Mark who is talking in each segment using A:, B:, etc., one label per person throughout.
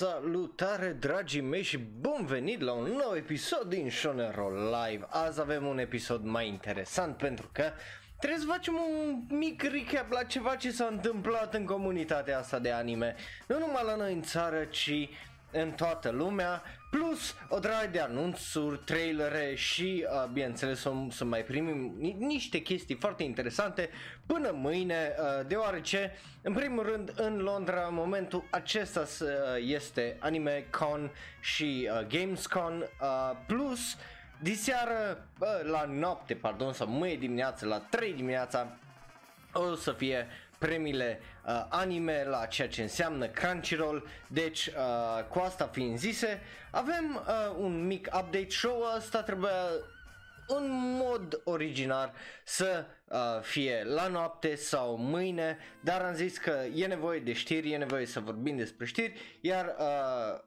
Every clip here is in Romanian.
A: Salutare dragii mei și bun venit la un nou episod din Shonen Roll Live. Azi avem un episod mai interesant pentru că trebuie să facem un mic recap la ceva ce s-a întâmplat în comunitatea asta de anime. Nu numai la noi în țară, ci în toată lumea, plus o draie de anunțuri, trailere și, uh, bineînțeles, să, să mai primim ni- niște chestii foarte interesante până mâine, uh, deoarece, în primul rând, în Londra, în momentul acesta uh, este Anime Con și uh, Gamescon, uh, plus, diseară, uh, la noapte, pardon, sau mâine dimineață, la 3 dimineața, o să fie premiile uh, anime la ceea ce înseamnă Crunchyroll. Deci, uh, cu asta fiind zise, avem uh, un mic update show ăsta trebuia în mod original să uh, fie la noapte sau mâine, dar am zis că e nevoie de știri, e nevoie să vorbim despre știri, iar uh,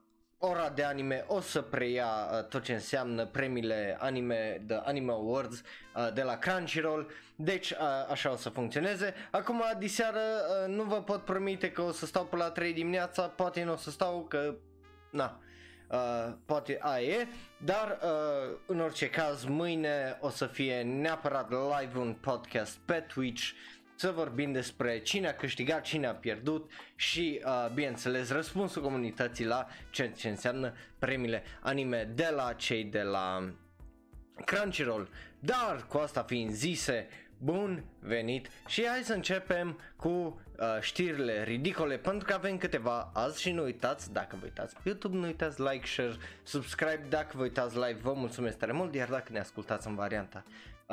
A: ora de anime o să preia uh, tot ce înseamnă premiile anime, The Anime Awards uh, de la Crunchyroll, deci uh, așa o să funcționeze. Acum, diseară, uh, nu vă pot promite că o să stau până la 3 dimineața, poate nu o să stau, că, na, Uh, poate aia e, dar uh, în orice caz mâine o să fie neapărat live un podcast pe Twitch să vorbim despre cine a câștigat, cine a pierdut și, uh, bineînțeles, răspunsul comunității la ce, ce înseamnă premiile anime de la cei de la Crunchyroll. Dar, cu asta fiind zise, bun venit și hai să începem cu uh, știrile ridicole pentru că avem câteva azi și nu uitați, dacă vă uitați pe YouTube, nu uitați like, share, subscribe, dacă vă uitați live, vă mulțumesc tare mult, iar dacă ne ascultați în varianta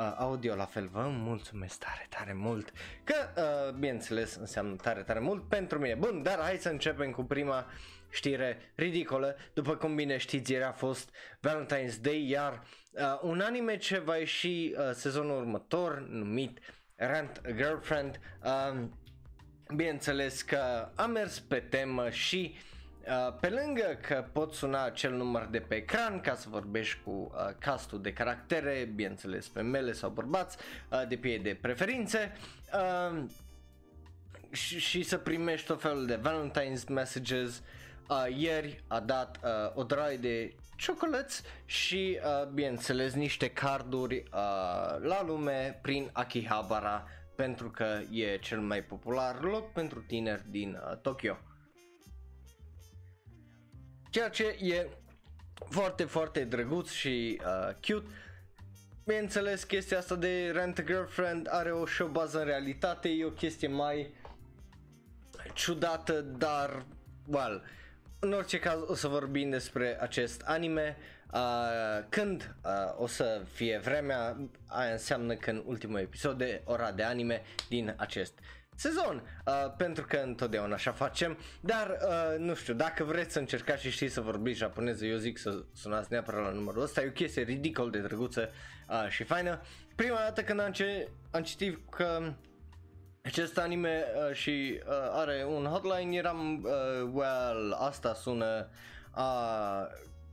A: uh, audio la fel, vă mulțumesc tare, tare mult, că, uh, bineînțeles, înseamnă tare, tare mult pentru mine. Bun, dar hai să începem cu prima știre ridicolă. După cum bine știți, ieri a fost Valentine's Day, iar uh, un anime ce va ieși uh, sezonul următor, numit Rant a Girlfriend, uh, bineînțeles că a mers pe temă și Uh, pe lângă că pot suna acel număr de pe ecran ca să vorbești cu uh, castul de caractere, bineînțeles femele sau bărbați, uh, de pie de preferințe, uh, și, și să primești tot felul de Valentine's messages. Uh, ieri a dat uh, o draie de ciocolăți și, uh, bineînțeles, niște carduri uh, la lume prin Akihabara pentru că e cel mai popular loc pentru tineri din uh, Tokyo. Ceea ce e foarte, foarte drăguț și uh, cute. Bineînțeles, chestia asta de Rent a Girlfriend are o show bază în realitate, e o chestie mai ciudată, dar, well, în orice caz o să vorbim despre acest anime uh, când uh, o să fie vremea, aia înseamnă că în ultimul episod de ora de anime din acest sezon, uh, pentru că întotdeauna așa facem, dar uh, nu știu, dacă vreți să încercați și știți să vorbiți japoneză, eu zic să sunați neapărat la numărul ăsta, e o chestie ridicol de drăguță uh, și faină. Prima dată când am, ce, am citit că acest anime uh, și uh, are un hotline, eram, uh, well, asta sună, uh,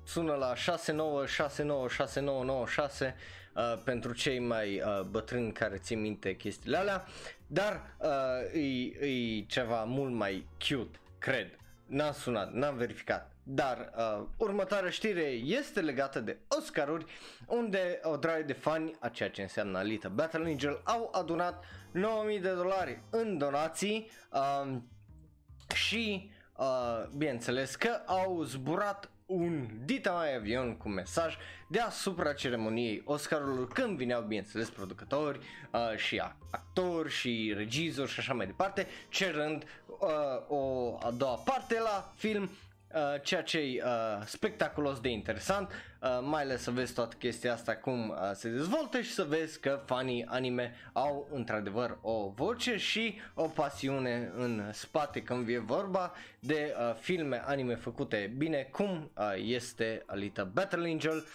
A: sună la 69696996 uh, pentru cei mai uh, bătrâni care țin minte chestiile alea, dar uh, e, e ceva mult mai cute, cred. N-am sunat, n-am verificat. Dar uh, următoarea știre este legată de Oscaruri, unde o draie de fani, a ceea ce înseamnă Alita Battle Angel, au adunat 9000 de dolari în donații uh, și uh, bineînțeles că au zburat un dita mai avion cu mesaj deasupra ceremoniei Oscarurilor când vineau bineînțeles producători uh, și actori și regizori și așa mai departe cerând uh, o a doua parte la film Uh, ceea ce e uh, spectaculos de interesant, uh, mai ales să vezi toată chestia asta cum uh, se dezvoltă și să vezi că fanii anime au într-adevăr o voce și o pasiune în spate când vine vorba de uh, filme anime făcute bine, cum uh, este Alita Battle Angel.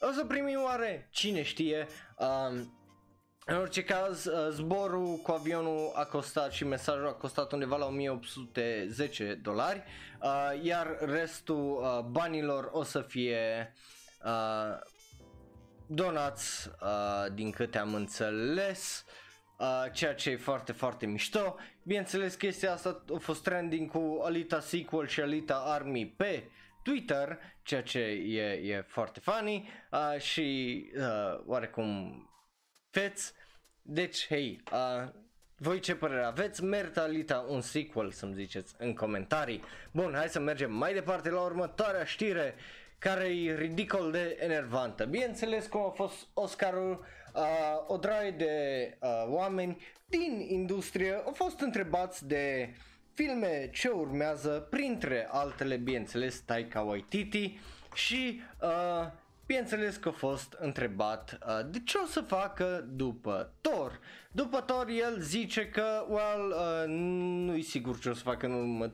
A: O să primim oare, cine știe, uh, în orice caz, uh, zborul cu avionul a costat și mesajul a costat undeva la 1810 dolari, uh, iar restul uh, banilor o să fie donați, din câte am înțeles, uh, ceea ce e foarte, foarte mișto. Bineînțeles, chestia asta a fost trending cu Alita Sequel și Alita Army pe Twitter, ceea ce e, e foarte funny uh, și uh, oarecum feți. Deci, hei, uh, voi ce părere aveți? Merită Alita un sequel să-mi ziceți în comentarii. Bun, hai să mergem mai departe la următoarea știre care e ridicol de enervantă. Bineînțeles cum a fost Oscarul, uh, o draie de uh, oameni din industrie au fost întrebați de filme ce urmează, printre altele, bineînțeles, Taika Waititi și uh, bineînțeles că a fost întrebat uh, de ce o să facă după Thor. După Thor el zice că, well, uh, nu-i sigur ce o să facă în urmă,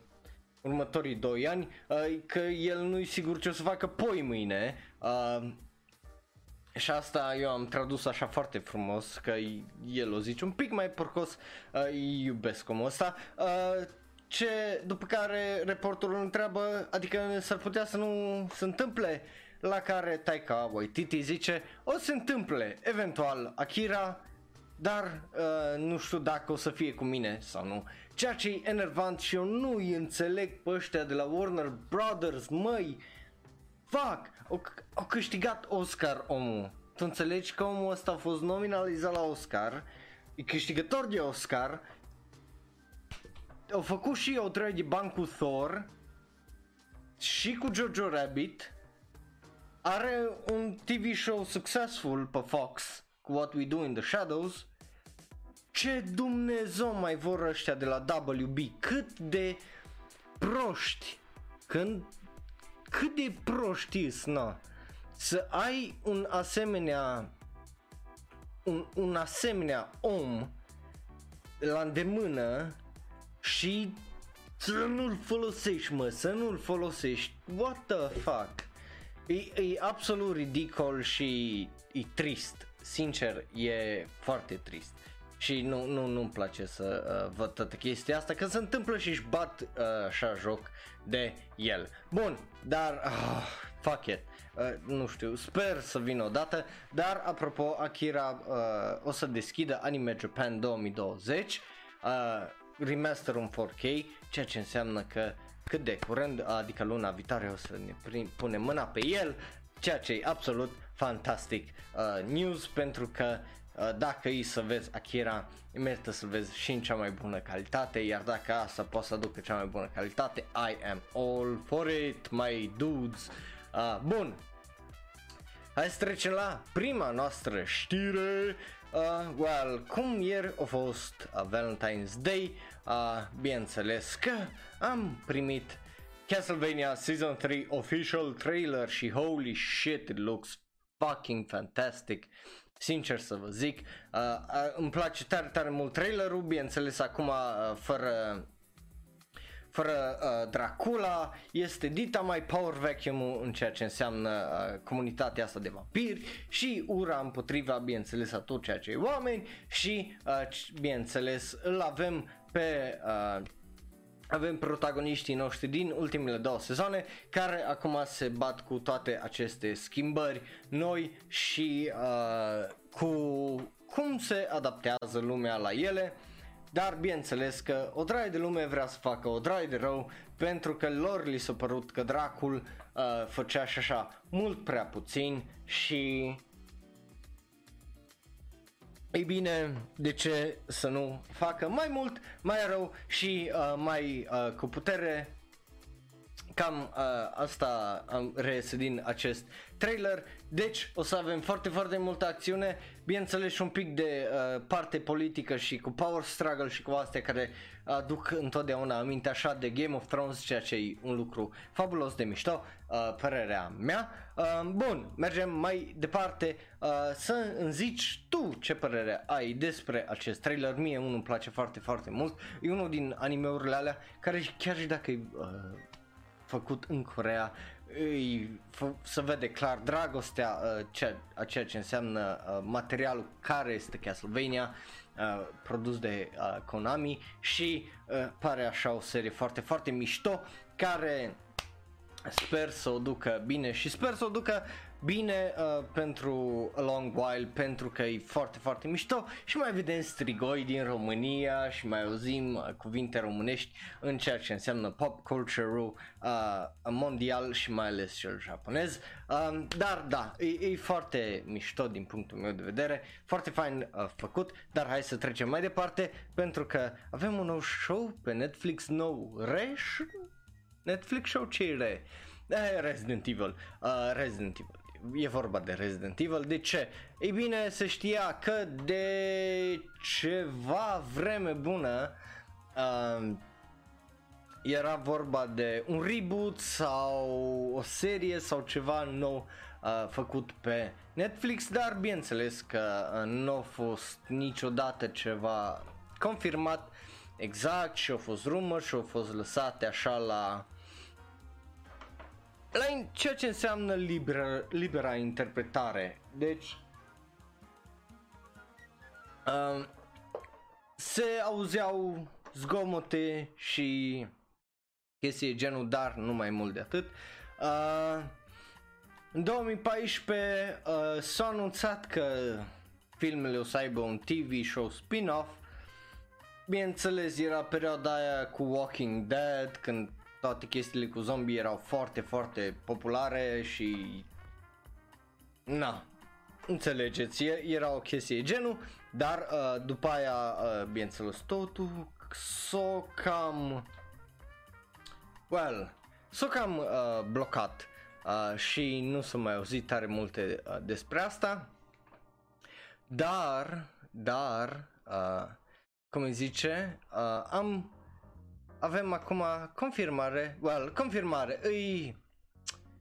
A: următorii 2 ani, uh, că el nu-i sigur ce o să facă poi mâine. Uh, și asta eu am tradus așa foarte frumos, că el o zice un pic mai porcos, uh, iubesc omul ăsta. Uh, ce, după care reporterul întreabă, adică s-ar putea să nu se întâmple, la care Taika Waititi zice, o să se întâmple, eventual Akira, dar uh, nu știu dacă o să fie cu mine sau nu. Ceea ce e enervant și eu nu îi înțeleg pe ăștia de la Warner Brothers, măi, fuck, au, au câștigat Oscar omul. Tu înțelegi că omul ăsta a fost nominalizat la Oscar, e câștigător de Oscar, au făcut și o trei de bani cu Thor și cu Jojo Rabbit, are un TV show succesful pe Fox cu What We Do in the Shadows, ce Dumnezeu mai vor ăștia de la WB, cât de proști, când, cât de proști na, să ai un asemenea, un, un asemenea om la îndemână și să nu-l folosești, mă, să nu-l folosești. What the fuck? E, e absolut ridicol și e trist. Sincer, e foarte trist. Și nu, nu, nu-mi place să uh, văd toată chestia asta, că se întâmplă și își bat uh, așa joc de el. Bun, dar uh, fuck it. Uh, nu știu, sper să vină odată, dar apropo, Akira uh, o să deschidă Anime Japan 2020. Uh, remaster în 4K, ceea ce înseamnă că cât de curând, adică luna viitoare o să ne punem mâna pe el, ceea ce e absolut fantastic uh, news pentru că uh, dacă e să vezi Akira, merită să vezi și în cea mai bună calitate, iar dacă asta poate să aducă cea mai bună calitate, I am all for it, my dudes. Uh, bun, hai să trecem la prima noastră știre. Uh, well, cum ieri a fost uh, Valentine's Day, uh, bineînțeles că am primit Castlevania Season 3 official trailer și holy shit, it looks fucking fantastic. Sincer să vă zic, uh, uh, îmi place tare, tare mult trailerul, bineînțeles acum uh, fără fără uh, Dracula, este dita mai power vacuum în ceea ce înseamnă uh, comunitatea asta de vampiri și ura împotriva, bineînțeles, a tot ceea ce e oameni și, uh, bineînțeles, îl avem pe uh, avem protagoniștii noștri din ultimele două sezoane care acum se bat cu toate aceste schimbări noi și uh, cu cum se adaptează lumea la ele. Dar bineînțeles că o draie de lume vrea să facă o draie de rău pentru că lor li s-a părut că dracul uh, făcea și așa mult prea puțin și ei bine, de ce să nu facă mai mult, mai rău și uh, mai uh, cu putere cam uh, asta am reiese din acest trailer. Deci o să avem foarte, foarte multă acțiune, bineînțeles și un pic de uh, parte politică și cu power struggle și cu astea care aduc întotdeauna aminte așa de Game of Thrones, ceea ce e un lucru fabulos de mișto, uh, părerea mea. Uh, bun, mergem mai departe uh, să îmi zici tu ce părere ai despre acest trailer. Mie unul îmi place foarte, foarte mult. E unul din animeurile alea care chiar și dacă e uh, făcut în Corea, îi, f- se vede clar dragostea uh, ce, a ceea ce înseamnă uh, materialul care este Castlevania uh, produs de uh, Konami și uh, pare așa o serie foarte, foarte mișto care sper să o ducă bine și sper să o ducă bine uh, pentru A Long While pentru că e foarte, foarte mișto și mai vedem strigoi din România și mai auzim uh, cuvinte românești în ceea ce înseamnă pop culture-ul uh, mondial și mai ales cel japonez. Uh, dar da, e, e foarte mișto din punctul meu de vedere, foarte fain uh, făcut, dar hai să trecem mai departe pentru că avem un nou show pe Netflix nou, Resh? Netflix show ce e re? Eh, Resident Evil, uh, Resident Evil e vorba de Resident Evil. De ce? Ei bine, se știa că de ceva vreme bună uh, era vorba de un reboot sau o serie sau ceva nou uh, făcut pe Netflix, dar bineînțeles că uh, nu a fost niciodată ceva confirmat exact și au fost rumori și au fost lăsate așa la la ceea ce înseamnă libera, libera interpretare. Deci, uh, se auzeau zgomote și chestii genul, dar nu mai mult de atât. Uh, în 2014 uh, s-a anunțat că filmele o să aibă un TV show spin-off. Bineînțeles, era perioada aia cu Walking Dead, când toate chestiile cu zombie erau foarte, foarte populare și... Na, înțelegeți, era o chestie genul, dar uh, după aia, uh, bineînțeles, totul s-o cam... Well, s-o cam uh, blocat uh, și nu s-a mai auzit tare multe uh, despre asta, dar, dar, uh, cum îi zice, uh, am avem acum confirmare, well, confirmare, îi...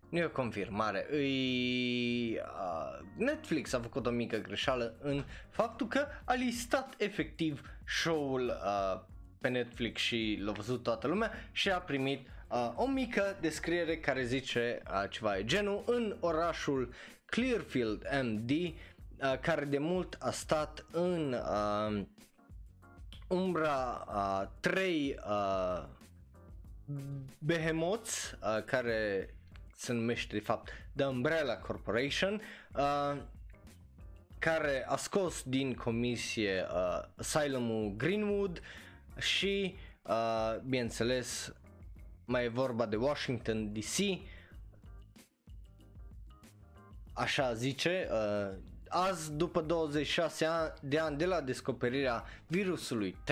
A: Nu e o confirmare, îi... Uh, Netflix a făcut o mică greșeală în faptul că a listat efectiv show-ul uh, pe Netflix și l-a văzut toată lumea și a primit uh, o mică descriere care zice uh, ceva e genul în orașul Clearfield MD uh, care de mult a stat în uh, umbra a trei a, behemoți a, care se numește de fapt The Umbrella Corporation a, care a scos din comisie uh, Asylum-ul Greenwood și uh, bineînțeles mai e vorba de Washington DC așa zice uh, Azi, după 26 de ani de la descoperirea virusului T,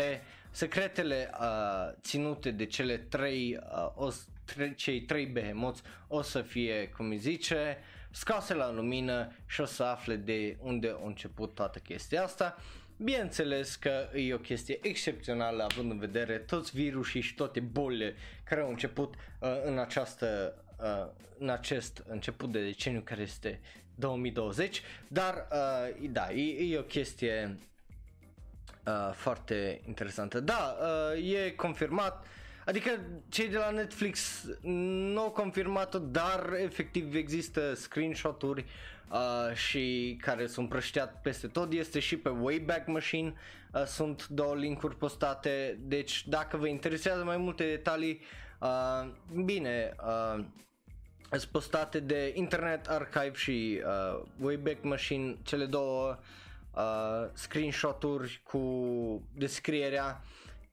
A: secretele uh, ținute de cele trei, uh, o, tre- cei trei behemoți o să fie, cum îi zice, scoase la lumină și o să afle de unde a început toată chestia asta. Bineînțeles că e o chestie excepțională având în vedere toți virusii și toate bolile care au început uh, în această uh, în acest început de deceniu care este 2020, dar uh, da, e, e o chestie uh, foarte interesantă. Da, uh, e confirmat, adică cei de la Netflix nu au confirmat-o, dar efectiv există screenshot-uri uh, și care sunt prășteat peste tot, este și pe Wayback Machine, uh, sunt două linkuri postate, deci dacă vă interesează mai multe detalii, uh, bine, uh, sunt postate de Internet Archive și uh, Wayback Machine, cele două uh, screenshot-uri cu descrierea.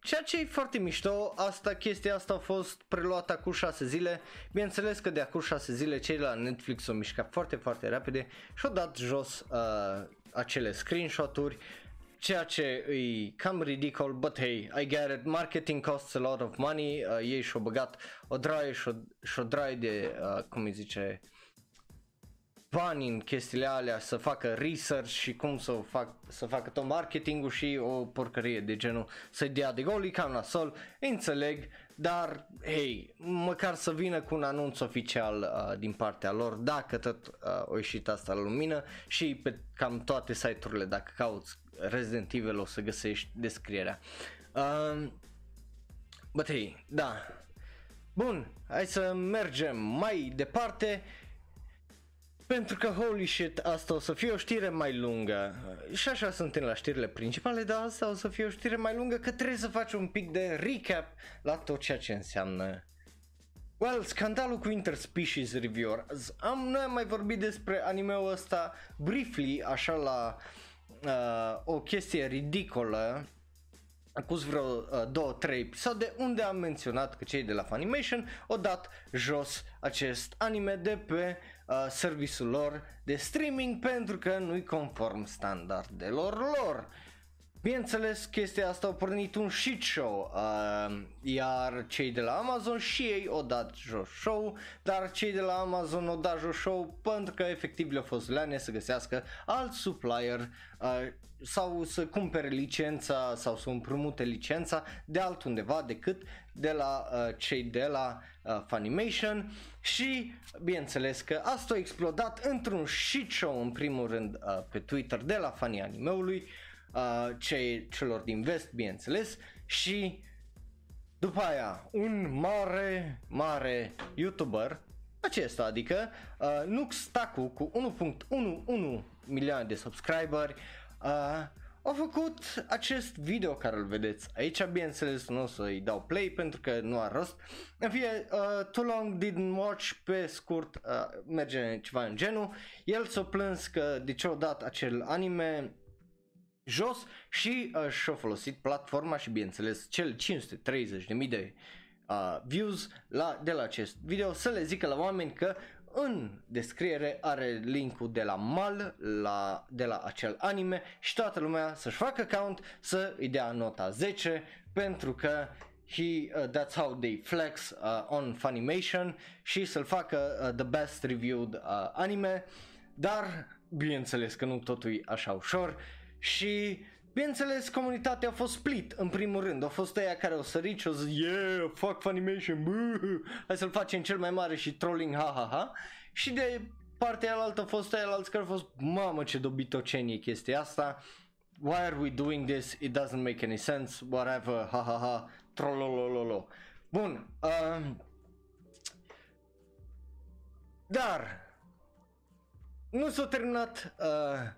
A: Ceea ce e foarte mișto, asta, chestia asta a fost preluată cu 6 zile. Bineînțeles că de acum 6 zile cei la Netflix au mișcat foarte, foarte repede și au dat jos uh, acele screenshot-uri ceea ce e cam ridicol, but hey, I get it, marketing costs a lot of money, uh, ei și-au băgat o draie și-o, și-o draie de, uh, cum îi zice, bani în chestiile alea, să facă research și cum să fac, să facă tot marketingul și o porcărie de genul să-i dea de gol, cam nasol, înțeleg, dar hei, măcar să vină cu un anunț oficial uh, din partea lor, dacă tot uh, o ieșit asta la lumină și pe cam toate site-urile, dacă cauți Resident Evil o să găsești descrierea. Uh, but hey, da. Bun, hai să mergem mai departe. Pentru că, holy shit, asta o să fie o știre mai lungă. Și așa suntem la știrile principale, dar asta o să fie o știre mai lungă că trebuie să faci un pic de recap la tot ceea ce înseamnă Well, scandalul cu Interspecies Reviewer. Am, noi am mai vorbit despre animeul ăsta briefly, așa la uh, o chestie ridicolă acuz vreo uh, două, trei episoade unde am menționat că cei de la Funimation au dat jos acest anime de pe uh, serviciul lor de streaming pentru că nu-i conform standardelor lor. Bineînțeles, chestia asta a pornit un shit show, uh, iar cei de la Amazon și ei au dat jos show, dar cei de la Amazon au dat jos show pentru că efectiv le-a fost leane să găsească alt supplier uh, sau să cumpere licența sau să împrumute licența de altundeva decât de la uh, cei de la uh, Funimation. Și bineînțeles că asta a explodat într-un shit show în primul rând uh, pe Twitter de la fanii animeului uh, cei, celor din vest bineînțeles și după aia un mare, mare YouTuber acesta, adică uh, Nux Taku cu 1.11 milioane de subscriberi uh, au făcut acest video care îl vedeți aici, bineînțeles nu o să-i dau play pentru că nu are rost. În fine, uh, Too Long Didn't Watch, pe scurt, uh, merge ceva în genul. El s-a plâns că de ce au dat acel anime jos și uh, și-a folosit platforma și bineînțeles cel 530.000 de uh, views la, de la acest video. Să le zică la oameni că în descriere are linkul de la MAL la, de la acel anime și toată lumea să-și facă account să îi dea nota 10 pentru că he, uh, that's how they flex uh, on Funimation și să-l facă uh, the best reviewed uh, anime. Dar bineînțeles că nu totul e așa ușor și Bineînțeles, comunitatea a fost split în primul rând. Au fost aia care au sărit și au zis, yeah, fuck Funimation, bă, hai să-l facem cel mai mare și trolling, ha, ha, ha. Și de partea alaltă au fost aia alți care au fost, mamă ce dobitocenie chestia asta. Why are we doing this? It doesn't make any sense, whatever, ha, ha, ha, trollolololo. Bun, uh, dar nu s-a terminat, uh,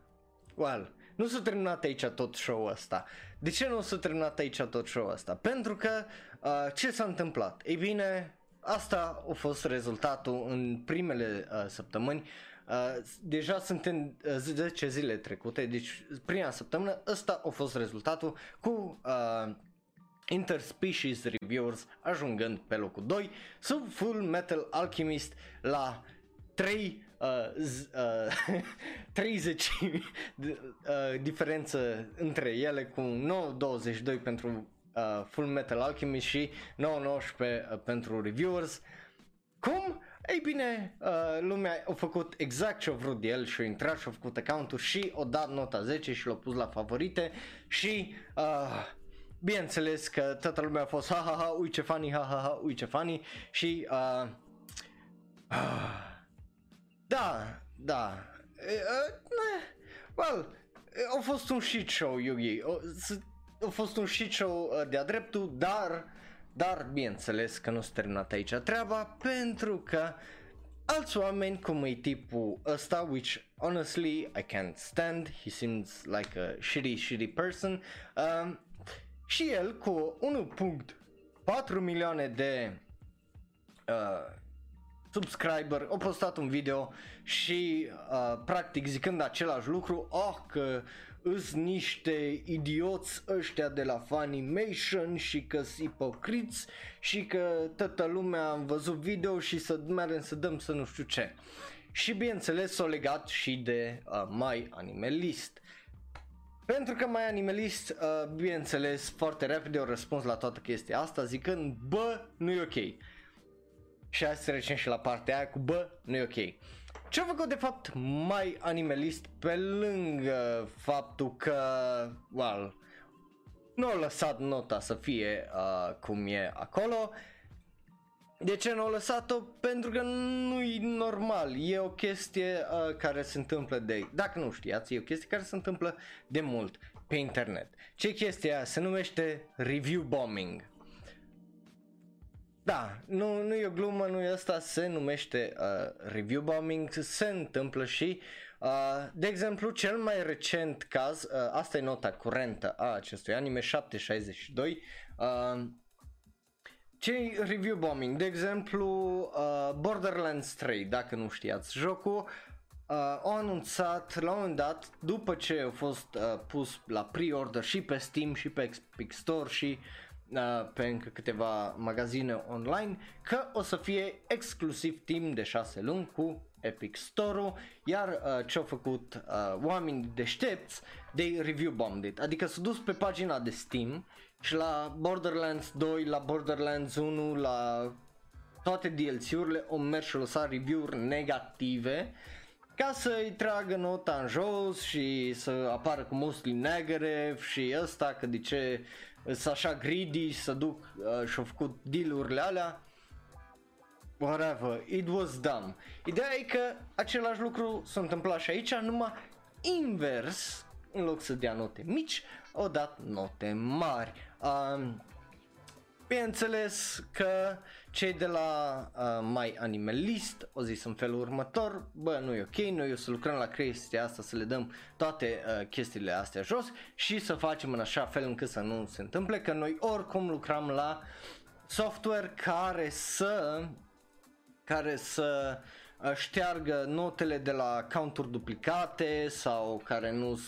A: well, nu s-a terminat aici tot show-ul ăsta. De ce nu s-a terminat aici tot show-ul ăsta? Pentru că uh, ce s-a întâmplat? Ei bine, asta a fost rezultatul în primele uh, săptămâni. Uh, deja suntem uh, 10 zile trecute, deci prima săptămână ăsta a fost rezultatul cu uh, Interspecies Reviewers ajungând pe locul 2 sub Full Metal Alchemist la 3 uh, z, uh, 30 uh, diferență între ele cu 9.22 pentru uh, Full Metal Alchemist și 9.19 uh, pentru reviewers. Cum? Ei bine, uh, lumea a făcut exact ce a vrut de el și a intrat și a făcut account și a dat nota 10 și l-a pus la favorite și uh, bineînțeles că toată lumea a fost ha ha ha, ui ce funny, ha ha ha, ui ce funny și uh, uh, da, da. Uh, well, a fost un shit show, Yugi. A fost un shit show de-a dreptul, dar, dar bineînțeles că nu s-a terminat aici treaba, pentru că alți oameni cum e tipul ăsta, which honestly I can't stand, he seems like a shitty, shitty person, um, și el cu 1.4 milioane de uh, subscriber, au postat un video și uh, practic zicând același lucru, oh că îs niște idioți ăștia de la Funimation și că sunt ipocriți și că toată lumea am văzut video și să mergem să dăm să nu știu ce. Și bineînțeles s-au legat și de uh, My Animalist. Pentru că My Animalist, uh, bineînțeles, foarte repede au răspuns la toată chestia asta zicând, bă, nu e ok și hai să trecem și la partea aia cu bă, nu e ok. Ce a făcut de fapt mai animalist pe lângă faptul că, well, nu a lăsat nota să fie uh, cum e acolo. De ce nu a lăsat-o? Pentru că nu e normal, e o chestie uh, care se întâmplă de, dacă nu știați, e o chestie care se întâmplă de mult pe internet. Ce chestia se numește review bombing. Da, nu, nu e o glumă, nu e asta, se numește uh, review bombing, se întâmplă și, uh, de exemplu, cel mai recent caz, uh, asta e nota curentă a acestui anime, 762, uh, ce review bombing, de exemplu uh, Borderlands 3, dacă nu știați jocul, uh, au anunțat la un moment dat, după ce a fost uh, pus la pre-order și pe Steam și pe Epic Store și uh, pe încă câteva magazine online, că o să fie exclusiv timp de 6 luni cu Epic Store-ul, iar uh, ce au făcut uh, oamenii deștepți, de review bombed it, adică s-au dus pe pagina de Steam și la Borderlands 2, la Borderlands 1, la toate DLC-urile au mers și lăsat review-uri negative ca să-i tragă nota în jos și să apară cu mostly negative și ăsta că de ce sunt așa greedy să duc uh, și-au făcut deal-urile alea whatever, it was dumb. Ideea e că același lucru s-a întâmplat și aici, numai invers, în loc să dea note mici, au dat note mari. Um, bineînțeles că cei de la uh, My Animalist au zis în felul următor, bă, nu e ok, noi o să lucrăm la chestia asta, să le dăm toate uh, chestiile astea jos și să facem în așa fel încât să nu se întâmple, că noi oricum lucrăm la software care să care să uh, șteargă notele de la counturi duplicate sau care nu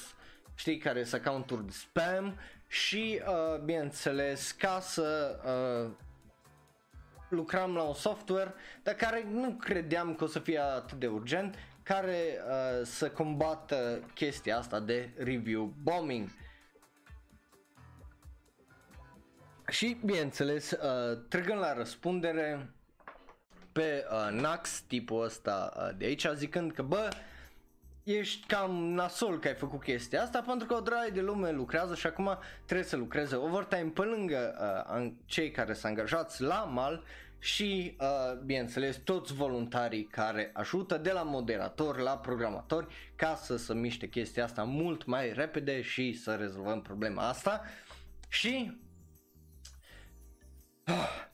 A: știi, care sunt accounturi de spam și uh, bineînțeles ca să uh, lucram la un software dar care nu credeam că o să fie atât de urgent care uh, să combată chestia asta de review bombing. Și bineînțeles, uh, trăgând la răspundere pe uh, Nax, tipul ăsta uh, de aici, zicând că bă, ești cam nasol că ai făcut chestia asta pentru că o draie de lume lucrează și acum trebuie să lucreze overtime pe lângă uh, cei care sunt angajați la mal și, uh, bineînțeles, toți voluntarii care ajută de la moderatori la programatori ca să se miște chestia asta mult mai repede și să rezolvăm problema asta. Și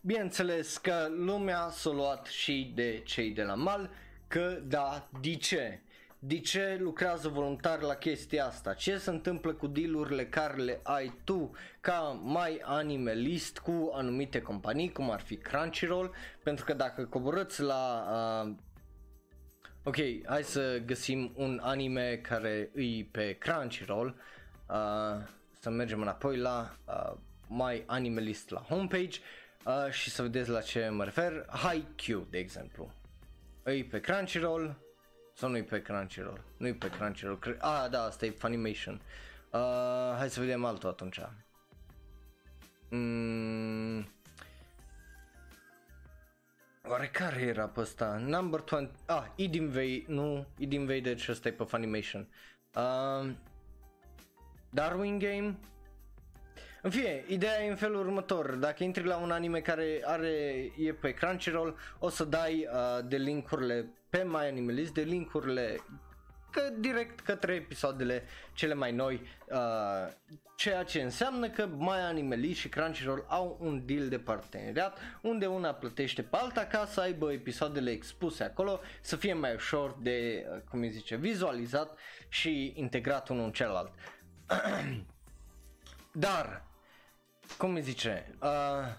A: Bineînțeles că lumea s-a luat și de cei de la mal, că da, de ce? De ce lucrează voluntar la chestia asta? Ce se întâmplă cu dealurile care le ai tu ca mai animalist cu anumite companii, cum ar fi Crunchyroll? Pentru că dacă coborâți la... Uh, ok, hai să găsim un anime care îi pe Crunchyroll. Uh, să mergem înapoi la uh, My Animalist la homepage uh, și să vedeți la ce mă refer. Haikyuu, de exemplu. Îi pe Crunchyroll sau nu-i pe Crunchyroll? Nu-i pe Crunchyroll. Cre- ah, da, asta e Funimation. Uh, hai să vedem altul atunci. Mm. Oare care era pe ăsta? Number 20... Ah, Idin Vei, nu, Idin Vei, deci ăsta e pe Funimation. Uh, Darwin Game, în fine, ideea e în felul următor. Dacă intri la un anime care are, e pe Crunchyroll, o să dai uh, de linkurile pe My Animalist, de linkurile că direct către episoadele cele mai noi, uh, ceea ce înseamnă că My Animalist și Crunchyroll au un deal de parteneriat unde una plătește pe alta ca să aibă episoadele expuse acolo, să fie mai ușor de, uh, cum îi zice, vizualizat și integrat unul în celălalt. Dar cum îi zice, uh,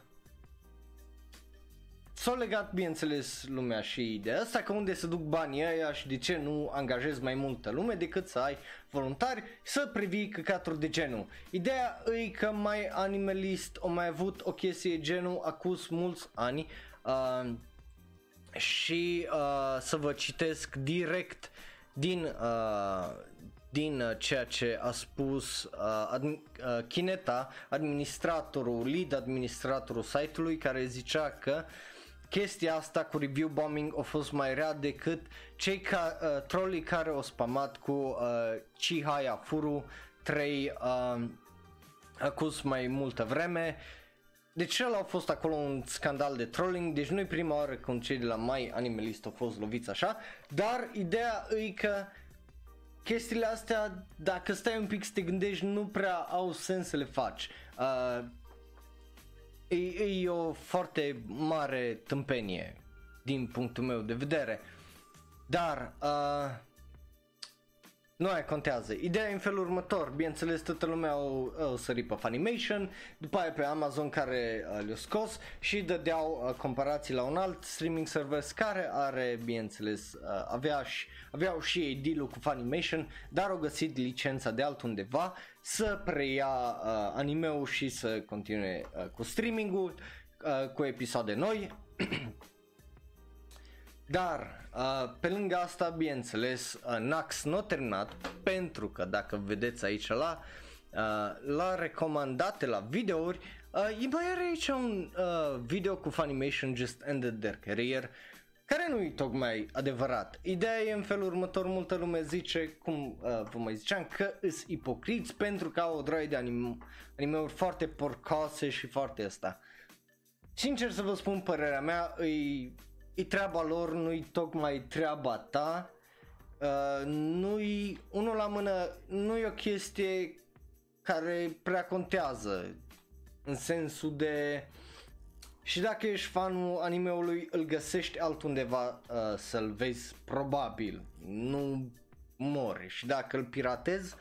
A: s-au legat, bineînțeles, lumea și ideea asta că unde să duc banii aia și de ce nu angajez mai multă lume decât să ai voluntari să previi căcaturi de genul. Ideea e că mai animalist o mai avut o chestie genul acus mulți ani uh, și uh, să vă citesc direct din uh, din uh, ceea ce a spus uh, ad, uh, Kineta, administratorul, lead administratorul site-ului care zicea că chestia asta cu review bombing a fost mai rea decât cei ca, uh, trolii care au spamat cu uh, Chihaya Furu 3 uh, acus mai multă vreme. Deci el a fost acolo un scandal de trolling, deci nu-i prima oară când cei de la My Animalist au fost loviți așa, dar ideea e că chestiile astea, dacă stai un pic să te gândești, nu prea au sens să le faci. Uh, e, e o foarte mare tâmpenie din punctul meu de vedere. Dar uh, nu aia contează. Ideea e în felul următor, bineînțeles toată lumea o, o sărit pe Funimation, după aia pe Amazon care uh, le-a scos și dădeau uh, comparații la un alt streaming service care are, bineînțeles, uh, avea și, aveau și ei deal cu Funimation, dar au găsit licența de altundeva să preia uh, anime-ul și să continue uh, cu streaming-ul, uh, cu episoade noi. Dar, uh, pe lângă asta, bineînțeles, uh, Nax nu a terminat pentru că, dacă vedeți aici la, uh, la recomandate la videouri, uh, e mai are aici un uh, video cu Funimation Just Ended Their Career, care nu e tocmai adevărat. Ideea e în felul următor, multă lume zice, cum uh, vă mai ziceam, că îs ipocriți pentru că au o droaie de anime- anime-uri foarte porcoase și foarte asta. Sincer să vă spun părerea mea, îi e treaba lor, nu-i tocmai treaba ta, uh, nu-i, unul la mână, nu e o chestie care prea contează, în sensul de, și dacă ești fanul animeului, îl găsești altundeva uh, să-l vezi, probabil, nu mori, și dacă îl piratezi,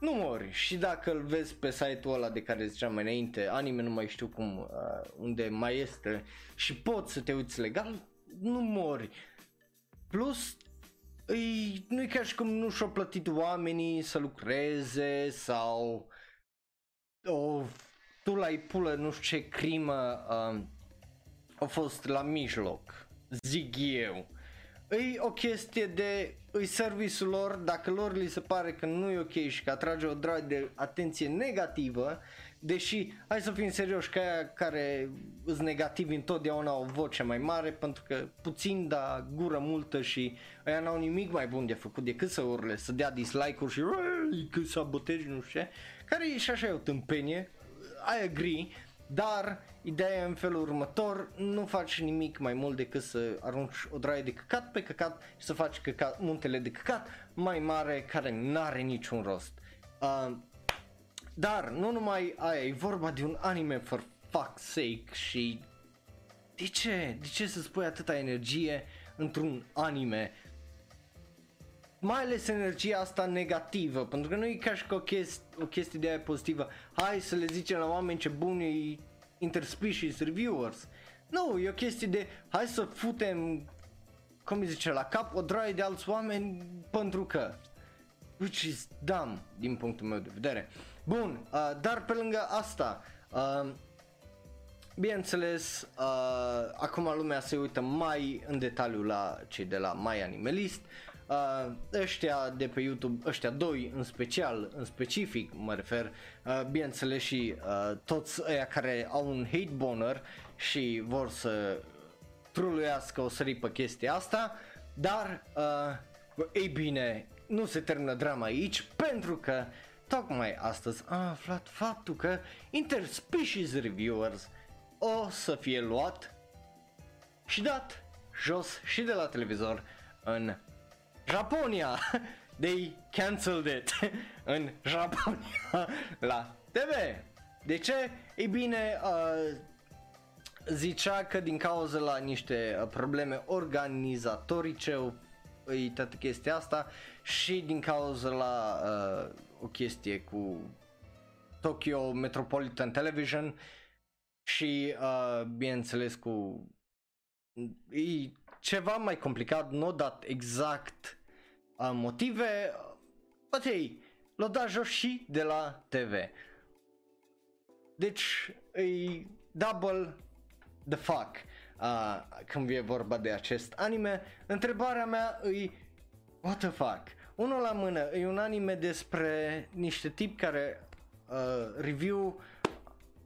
A: nu mori și dacă îl vezi pe site-ul ăla de care ziceam mai înainte, anime nu mai știu cum, uh, unde mai este și poți să te uiți legal, nu mori. Plus, îi, nu e ca și cum nu și-au plătit oamenii să lucreze sau o, tu la pulă nu știu ce crimă uh, a fost la mijloc, zic eu. E o chestie de îi serviciul lor, dacă lor li se pare că nu e ok și că atrage o drag de atenție negativă, deși, hai să fim serioși, că aia care sunt negativi întotdeauna au o voce mai mare, pentru că puțin, da gură multă și aia n-au nimic mai bun de făcut decât să urle, să dea dislike-uri și că sabotezi, nu știu ce, care e și așa e o tâmpenie, I agree, dar ideea e în felul următor, nu faci nimic mai mult decât să arunci o draie de căcat pe căcat și să faci căcat, muntele de căcat mai mare care n-are niciun rost. Uh, dar nu numai aia, e vorba de un anime for fuck's sake și de ce? De ce să spui atâta energie într-un anime? Mai ales energia asta negativă, pentru că nu e ca și o chestie, o chestie de aia pozitivă. Hai să le zicem la oameni ce bun e interspecies reviewers. Nu, e o chestie de hai să futem, cum zice, la cap o draie de alți oameni pentru că. Which is dumb din punctul meu de vedere. Bun, uh, dar pe lângă asta, uh, bineînțeles, uh, acum lumea se uită mai în detaliu la cei de la My Animalist. Uh, ăștia de pe YouTube, ăștia doi în special, în specific mă refer, uh, bineînțeles și uh, toți ăia care au un hate boner și vor să truluiască o sări pe chestia asta, dar uh, ei bine, nu se termină drama aici pentru că tocmai astăzi am aflat faptul că Interspecies Reviewers o să fie luat și dat jos și de la televizor în Japonia. They cancelled it în Japonia la TV. De ce? Ei bine, uh, zicea că din cauza la niște uh, probleme organizatorice e toată chestia asta și din cauza la uh, o chestie cu Tokyo Metropolitan Television și uh, bineînțeles cu e ceva mai complicat, nu dat exact uh, motive, but hey, l-a dat jos și de la TV. Deci e double the fuck uh, când e vorba de acest anime. Întrebarea mea e what the fuck? Unul la mână, e un anime despre niște tipi care uh, review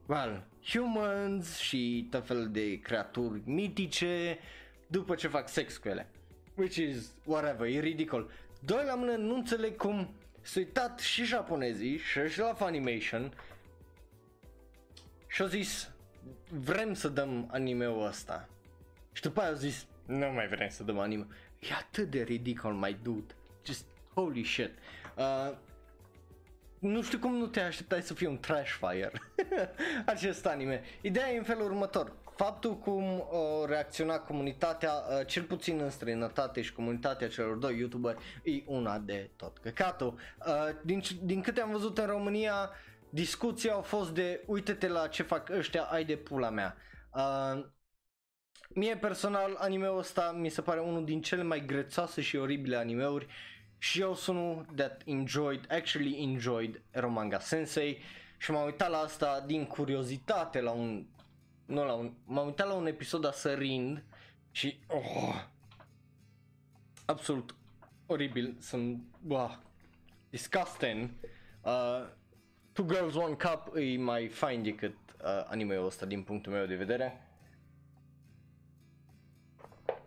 A: well, humans și tot fel de creaturi mitice după ce fac sex cu ele. Which is whatever, e ridicol. Doi la mână nu înțeleg cum s-au uitat și japonezii și și la Funimation și au zis vrem să dăm anime-ul ăsta. Și după aia au zis nu mai vrem să dăm anime. E atât de ridicol, my dude. Just holy shit. Uh, nu știu cum nu te așteptai să fie un trash fire acest anime. Ideea e în felul următor. Faptul cum a reacționat comunitatea, uh, cel puțin în străinătate și comunitatea celor doi youtuberi, e una de tot căcatul. Uh, din, din câte am văzut în România, discuția au fost de uite-te la ce fac ăștia, ai de pula mea. Uh, mie personal animeul ăsta mi se pare unul din cele mai grețoase și oribile animeuri și eu sunt unul that enjoyed, actually enjoyed Romanga Sensei și m-am uitat la asta din curiozitate la un, nu la un, m-am uitat la un episod asărind și oh, absolut oribil, sunt, wow, disgusting. Uh, Two Girls One Cup e mai fain decât uh, anime-ul ăsta din punctul meu de vedere.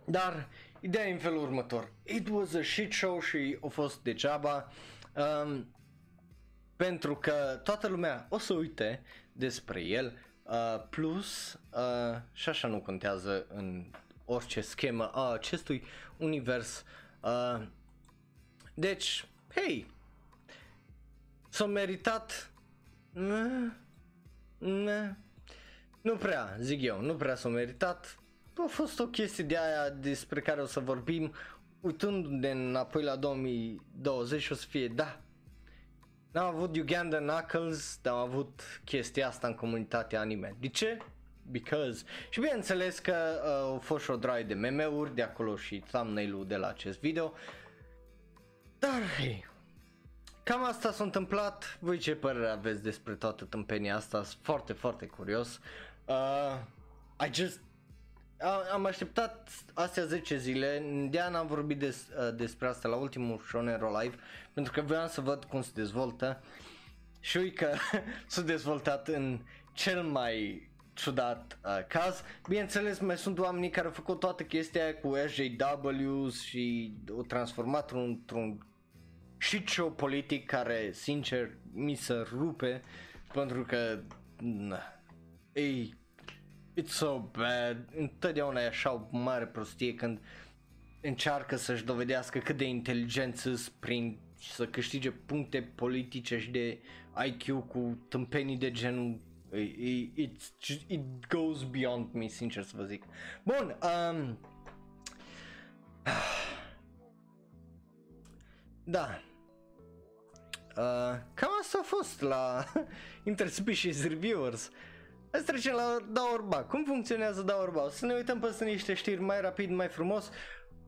A: Dar ideea e în felul următor. It was a shit show și a fost degeaba. Um, pentru că toată lumea o să uite despre el. Uh, plus, uh, și așa nu contează în orice schemă a acestui univers. Uh, deci, hei, s-a meritat ne, ne, nu prea, zic eu, nu prea s-a meritat. A fost o chestie de aia despre care o să vorbim uitându-ne înapoi la 2020 o să fie, da, n-am avut Uganda Knuckles, dar am avut chestia asta în comunitatea anime. De ce? Because. Și bineînțeles că uh, au fost și o draie de meme-uri, de acolo și thumbnail-ul de la acest video. Dar, hei, Cam asta s-a întâmplat. Voi ce părere aveți despre toată tâmpenia asta? Sunt foarte, foarte curios. Uh, I just uh, am așteptat astea 10 zile, de n-am vorbit des, uh, despre asta la ultimul Shonero Live, pentru că vreau să văd cum se dezvoltă și uite că s-a dezvoltat în cel mai ciudat uh, caz. Bineînțeles, mai sunt oamenii care au făcut toată chestia cu SJWs și o transformat într-un și show politic care, sincer, mi se rupe pentru că na, e it's so bad. Întotdeauna e așa o mare prostie când încearcă să-și dovedească cât de inteligență prin să câștige puncte politice și de IQ cu tâmpenii de genul it, it goes beyond me, sincer să vă zic. Bun, um, da, Uh, cam asta a fost la Interspecies Reviewers. Hai să trecem la Daorba. Cum funcționează Daorba? O să ne uităm peste niște știri mai rapid, mai frumos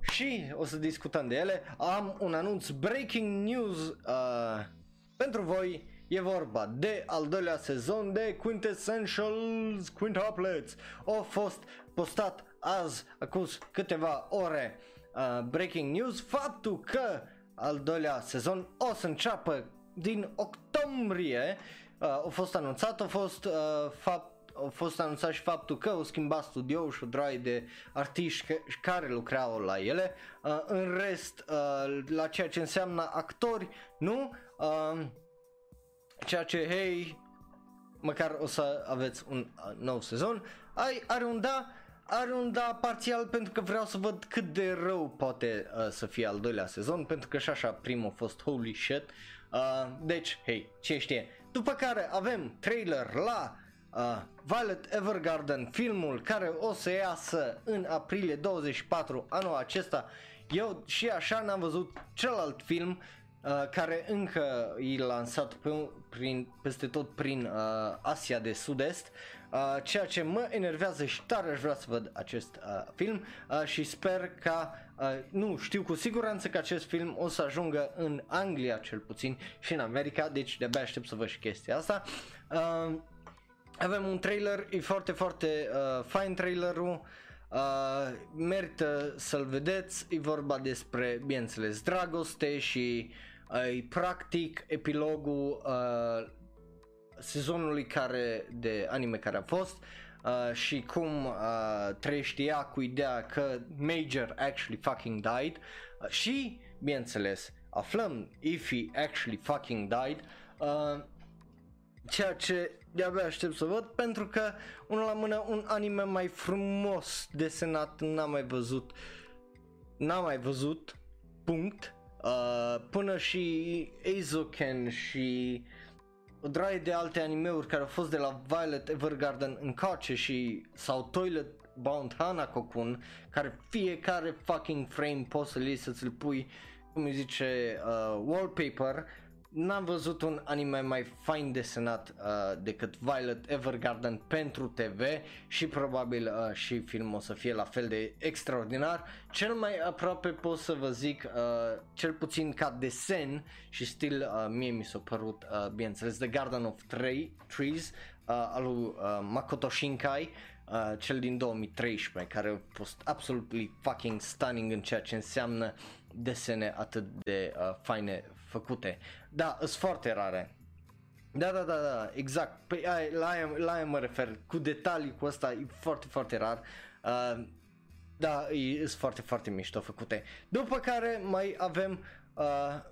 A: și o să discutăm de ele. Am un anunț breaking news uh, pentru voi. E vorba de al doilea sezon de Quintessentials Quintuplets. A fost postat azi, acum câteva ore, uh, breaking news, faptul că al doilea sezon o să înceapă din octombrie uh, a fost anunțat, a fost uh, fapt a fost anunțat și faptul că au schimbat studio și o draie de artiști care lucrau la ele. Uh, în rest, uh, la ceea ce înseamnă actori, nu? Uh, ceea ce, hei, măcar o să aveți un uh, nou sezon. Ai, are un da, are un da parțial pentru că vreau să văd cât de rău poate uh, să fie al doilea sezon, pentru că și așa primul a fost holy shit. Uh, deci, hei, ce știe. După care avem trailer la uh, Violet Evergarden, filmul care o să iasă în aprilie 24 anul acesta. Eu și așa n-am văzut celălalt film uh, care încă e lansat pe, prin, peste tot prin uh, Asia de Sud-Est, uh, ceea ce mă enervează și tare aș vrea să văd acest uh, film uh, și sper ca Uh, nu, știu cu siguranță că acest film o să ajungă în Anglia cel puțin și în America, deci de-abia aștept să văd și chestia asta. Uh, avem un trailer, e foarte, foarte uh, fain trailerul. Uh, merită să-l vedeți, e vorba despre, bineînțeles, dragoste și uh, e practic epilogul uh, sezonului care, de anime care a fost. Uh, uh, și cum uh, trăiește ea cu ideea că Major actually fucking died uh, și, bineînțeles, aflăm if he actually fucking died, uh, ceea ce de-abia aștept să văd pentru că unul la mână un anime mai frumos desenat n-am mai văzut n-am mai văzut punct. Uh, până și Eizouken și o draie de alte animeuri care au fost de la Violet Evergarden încoace și sau Toilet Bound Hanako-kun care fiecare fucking frame poți să-l iei să-ți-l pui cum îi zice uh, wallpaper n-am văzut un anime mai fain desenat uh, decât Violet Evergarden pentru TV și probabil uh, și filmul o să fie la fel de extraordinar. Cel mai aproape pot să vă zic, uh, cel puțin ca desen și stil, uh, mie mi s-a părut, uh, bineînțeles, The Garden of Tree, Trees uh, al lui uh, Makoto Shinkai, uh, cel din 2013, care a fost absolutely fucking stunning în ceea ce înseamnă desene atât de uh, faine făcute. Da, sunt foarte rare. Da, da, da, da, exact. Păi ai, la, aia, la aia mă refer. Cu detalii cu asta e foarte, foarte rar. Uh, da, e, sunt foarte, foarte mișto făcute. După care mai avem uh,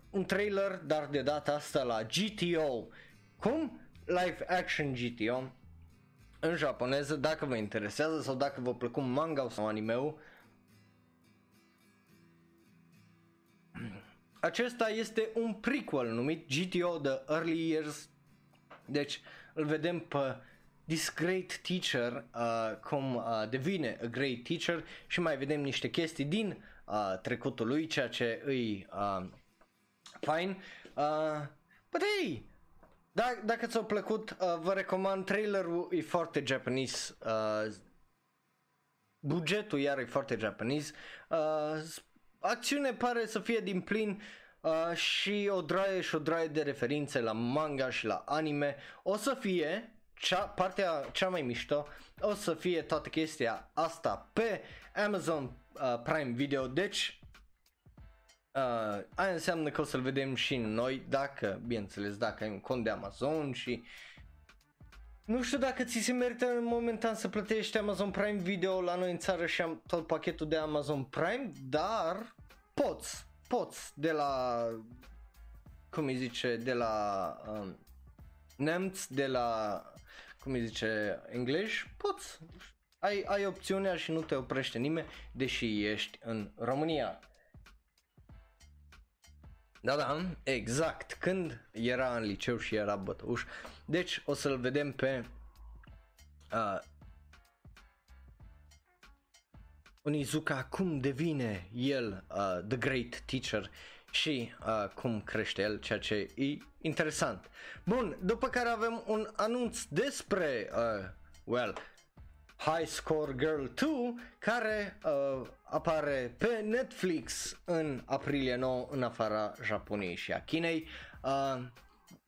A: un trailer, dar de data asta la GTO. Cum? Live action GTO în japoneză, dacă vă interesează sau dacă vă plăcut manga sau anime-ul, acesta este un prequel numit GTO The Early Years. Deci îl vedem pe this great teacher uh, cum uh, devine a great teacher și mai vedem niște chestii din uh, trecutul lui, ceea ce îi uh, fine. Uh, but hey, da, dacă ți-a plăcut, uh, vă recomand trailerul, e foarte japonese. Uh, bugetul iar e foarte japonese. Uh, acțiune pare să fie din plin uh, și o draie și o draie de referințe la manga și la anime. O să fie cea, partea cea mai mișto, o să fie toată chestia asta pe Amazon uh, Prime Video, deci uh, aia înseamnă că o să-l vedem și noi dacă, bineînțeles, dacă ai un cont de Amazon și nu știu dacă ți se merită în momentan să plătești Amazon Prime Video la noi în țară și am tot pachetul de Amazon Prime, dar poți, poți de la, cum îi zice, de la um, nemți, de la, cum îi zice, englez, poți. Ai, ai opțiunea și nu te oprește nimeni, deși ești în România. Da, da, exact, când era în liceu și era bătăuș. Deci o să-l vedem pe uh, Onizuka cum devine el uh, the great teacher și uh, cum crește el, ceea ce e interesant. Bun, după care avem un anunț despre, uh, well, High Score Girl 2 care uh, apare pe Netflix în aprilie 9 în afara Japoniei și a Chinei. Uh,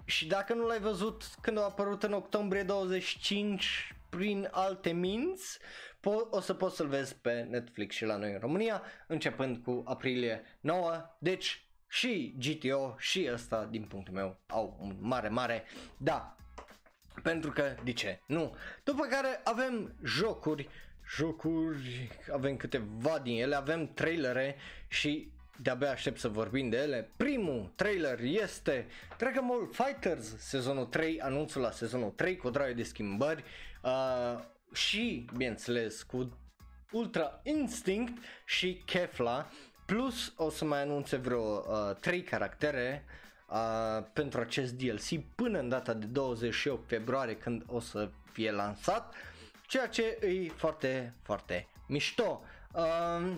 A: și dacă nu l-ai văzut când a apărut în octombrie 25 prin alte minți, po- o să poți să-l vezi pe Netflix și la noi în România, începând cu aprilie 9. Deci și GTO și ăsta, din punctul meu, au un mare, mare da. Pentru că, de ce? Nu. După care avem jocuri, jocuri, avem câteva din ele, avem trailere și de-abia aștept să vorbim de ele. Primul trailer este Dragon Ball Fighters sezonul 3, anunțul la sezonul 3 cu o de schimbări uh, și, bineînțeles, cu Ultra Instinct și Kefla, plus o să mai anunțe vreo uh, 3 caractere uh, pentru acest DLC până în data de 28 februarie când o să fie lansat, ceea ce e foarte, foarte mișto. Uh,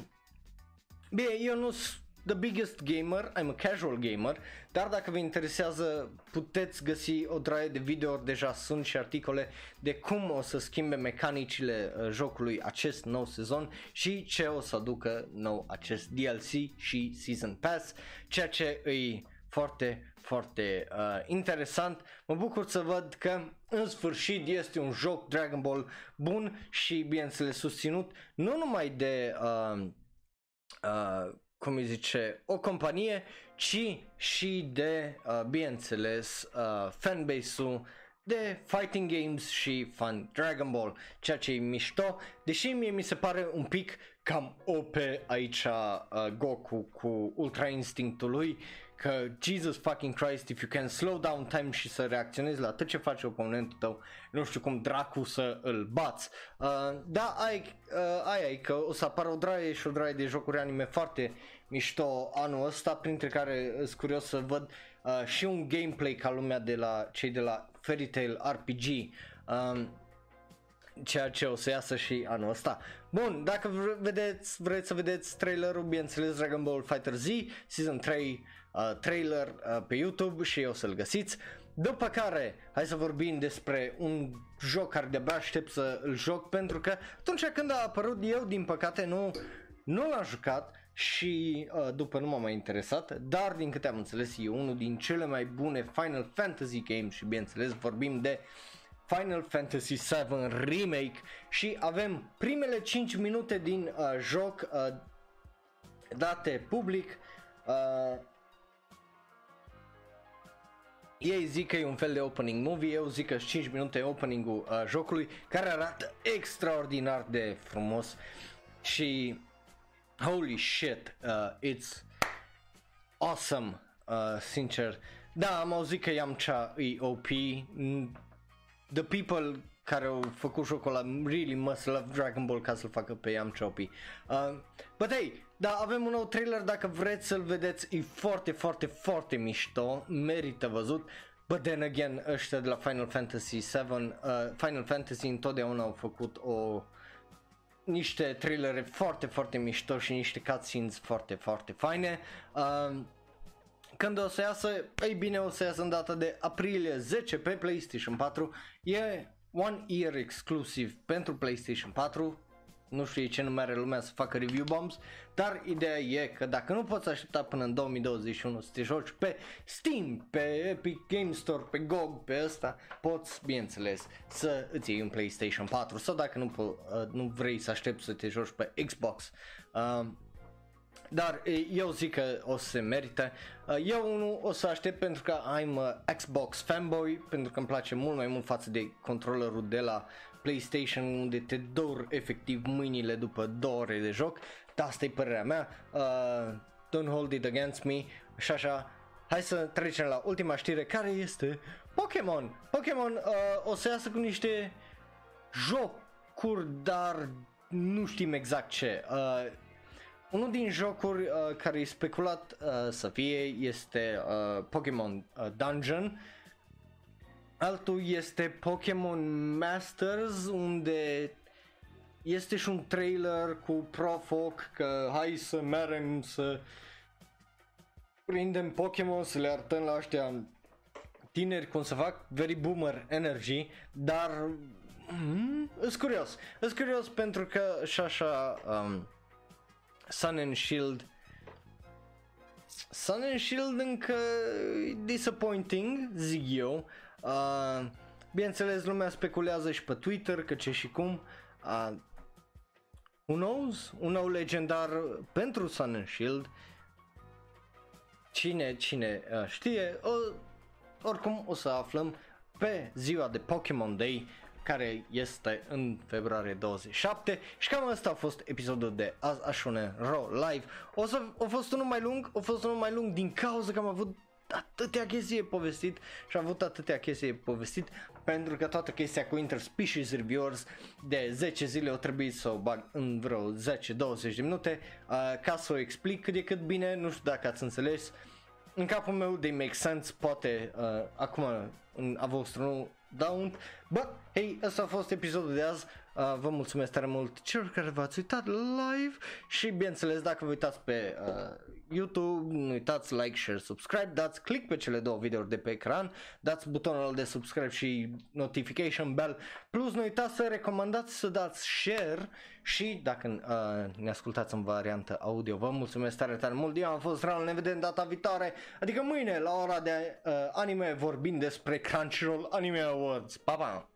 A: bine, eu nu sunt the biggest gamer, I'm a casual gamer, dar dacă vă interesează puteți găsi o draie de video deja sunt și articole de cum o să schimbe mecanicile uh, jocului acest nou sezon și ce o să aducă nou acest DLC și Season Pass, ceea ce e foarte, foarte uh, interesant. Mă bucur să văd că în sfârșit este un joc Dragon Ball bun și bineînțeles susținut nu numai de uh, uh, cum îi zice, o companie, ci și de, uh, bineînțeles, uh, fanbase-ul de fighting games și fan Dragon Ball, ceea ce e mișto, deși mie mi se pare un pic cam OP aici uh, Goku cu Ultra Instinctul lui, că Jesus fucking Christ, if you can slow down time și să reacționezi la tot ce face oponentul tău, nu știu cum dracu să îl bați. Uh, da, ai, uh, aia e că o să apară o draie și o draie de jocuri anime foarte mișto anul ăsta, printre care sunt curios să văd uh, și un gameplay ca lumea de la cei de la Fairy Tail RPG. Um, ceea ce o să iasă și anul ăsta. Bun, dacă vedeți, vreți să vedeți trailerul, bineînțeles Dragon Ball Fighter Z Season 3 uh, trailer uh, pe YouTube și o să-l găsiți. După care, hai să vorbim despre un joc care de-abia aștept să îl joc pentru că atunci când a apărut eu, din păcate, nu, nu l-am jucat și uh, după nu m-a mai interesat, dar din câte am înțeles e unul din cele mai bune Final Fantasy games și bineînțeles vorbim de Final Fantasy VII Remake și avem primele 5 minute din uh, joc uh, date public uh, ei zic că e un fel de opening movie, eu zic că 5 minute opening-ul uh, jocului care arată extraordinar de frumos și holy shit, uh, it's awesome, uh, sincer. Da, am auzit că Yamcha e OP, the people care au făcut jocul ăla really must love Dragon Ball ca să-l facă pe Yamcha OP. Uh, but hey, da, avem un nou trailer, dacă vreți să-l vedeți, e foarte, foarte, foarte mișto, merită văzut. But then again, ăștia de la Final Fantasy 7, uh, Final Fantasy întotdeauna au făcut o niște trailere foarte, foarte mișto și niște cutscenes foarte, foarte faine. Uh, când o să iasă, ei bine, o să iasă în data de aprilie 10 pe PlayStation 4. E One Year exclusiv pentru PlayStation 4 nu știu ce nume are lumea să facă review bombs, dar ideea e că dacă nu poți aștepta până în 2021 să te joci pe Steam, pe Epic Game Store, pe GOG, pe ăsta, poți, bineînțeles, să îți iei un PlayStation 4 sau dacă nu, po- uh, nu vrei să aștepți să te joci pe Xbox. Uh, dar eu zic că o să se merită. Uh, eu nu o să aștept pentru că I'm a Xbox fanboy, pentru că îmi place mult mai mult față de controllerul de la PlayStation unde te dor efectiv mâinile după două ore de joc, dar asta e părerea mea, uh, don't hold it against me și așa, hai să trecem la ultima știre care este Pokémon. Pokémon uh, o să iasă cu niște jocuri, dar nu știm exact ce. Uh, unul din jocuri uh, care e speculat uh, să fie este uh, Pokémon uh, Dungeon Altul este Pokémon Masters unde este și un trailer cu Profoc că hai să merem să prindem Pokémon, să le arătăm la ăștia tineri cum să fac, very boomer energy, dar mm, îs curios, îs curios pentru că și așa um, Sun and Shield Sun and Shield încă disappointing, zic eu, Uh, bineînțeles, lumea speculează și pe Twitter că ce și cum. Uh, who knows? Un nou legendar pentru Sun and Shield. Cine, cine uh, știe, uh, oricum o să aflăm pe ziua de Pokémon Day care este în februarie 27 și cam asta a fost episodul de azi Așune Raw Live. O să a fost unul mai lung, a fost unul mai lung din cauza că am avut atâtea chestii povestit și am avut atâtea chestii povestit pentru că toată chestia cu interspecies reviewers de 10 zile o trebuie să o bag în vreo 10-20 de minute uh, ca să o explic cât de cât bine, nu știu dacă ați înțeles. În capul meu de make sense, poate uh, acum în a vostru nu dau But, hey, ăsta a fost episodul de azi. Uh, vă mulțumesc tare mult celor care v-ați uitat live și bineînțeles dacă vă uitați pe uh, YouTube, nu uitați like, share, subscribe, dați click pe cele două videouri de pe ecran, dați butonul de subscribe și notification bell, plus nu uitați să recomandați să dați share și dacă uh, ne ascultați în variantă audio, vă mulțumesc tare tare mult, eu am fost Ral, ne vedem data viitoare, adică mâine la ora de uh, anime vorbind despre Crunchyroll Anime Awards, pa pa!